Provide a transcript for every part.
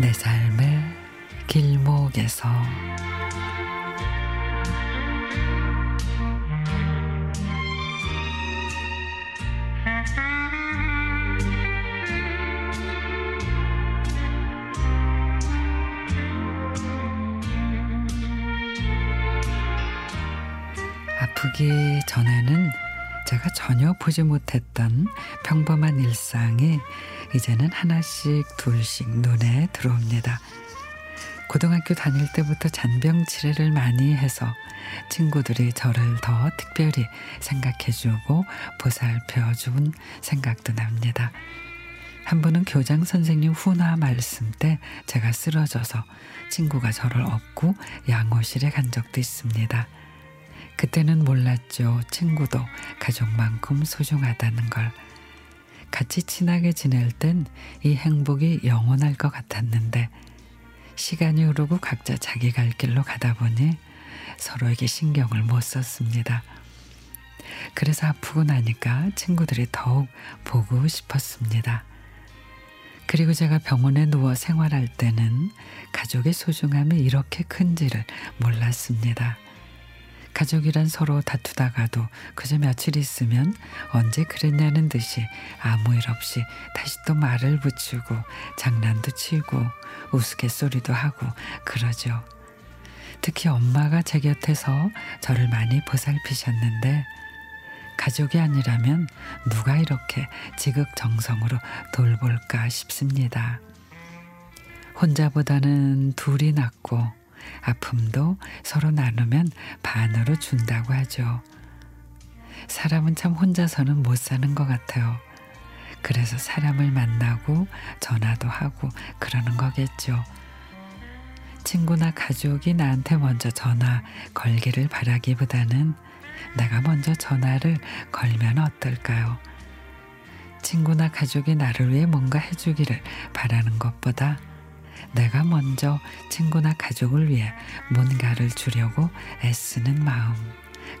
내 삶의 길목에서. 아프기 전에는 제가 전혀 보지 못했던 평범한 일상이 이제는 하나씩 둘씩 눈에 들어옵니다. 고등학교 다닐 때부터 잔병 치레를 많이 해서 친구들이 저를 더 특별히 생각해주고 보살펴준 생각도 납니다. 한 번은 교장 선생님 훈화 말씀 때 제가 쓰러져서 친구가 저를 업고 양호실에 간 적도 있습니다. 그때는 몰랐죠. 친구도 가족만큼 소중하다는 걸. 같이 친하게 지낼 땐 이 행복이 영원할 것 같았는데 시간이 흐르고 각자 자기 갈 길로 가다 보니 서로에게 신경을 못 썼습니다. 그래서 아프고 나니까 친구들이 더욱 보고 싶었습니다. 그리고 제가 병원에 누워 생활할 때는 가족의 소중함이 이렇게 큰지를 몰랐습니다. 가족이란 서로 다투다가도 그저 며칠 있으면 언제 그랬냐는 듯이 아무 일 없이 다시 또 말을 붙이고 장난도 치고 우스갯소리도 하고 그러죠. 특히 엄마가 제 곁에서 저를 많이 보살피셨는데 가족이 아니라면 누가 이렇게 지극정성으로 돌볼까 싶습니다. 혼자보다는 둘이 낫고 아픔도 서로 나누면 반으로 준다고 하죠. 사람은 참 혼자서는 못 사는 것 같아요. 그래서 사람을 만나고 전화도 하고 그러는 거겠죠. 친구나 가족이 나한테 먼저 전화 걸기를 바라기보다는 내가 먼저 전화를 걸면 어떨까요? 친구나 가족이 나를 위해 뭔가 해주기를 바라는 것보다 내가 먼저 친구나 가족을 위해 뭔가를 주려고 애쓰는 마음,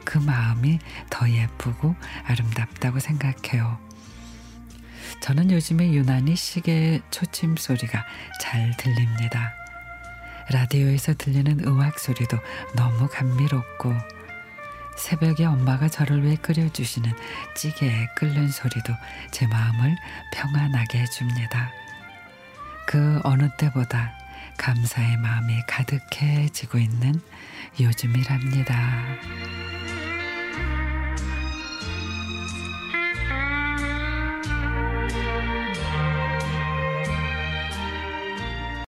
그 마음이 더 예쁘고 아름답다고 생각해요. 저는 요즘에 유난히 시계 초침 소리가 잘 들립니다. 라디오에서 들리는 음악 소리도 너무 감미롭고 새벽에 엄마가 저를 위해 끓여주시는 찌개에 끓는 소리도 제 마음을 평안하게 해줍니다. 그 어느 때보다 감사의 마음이 가득해지고 있는 요즘이랍니다.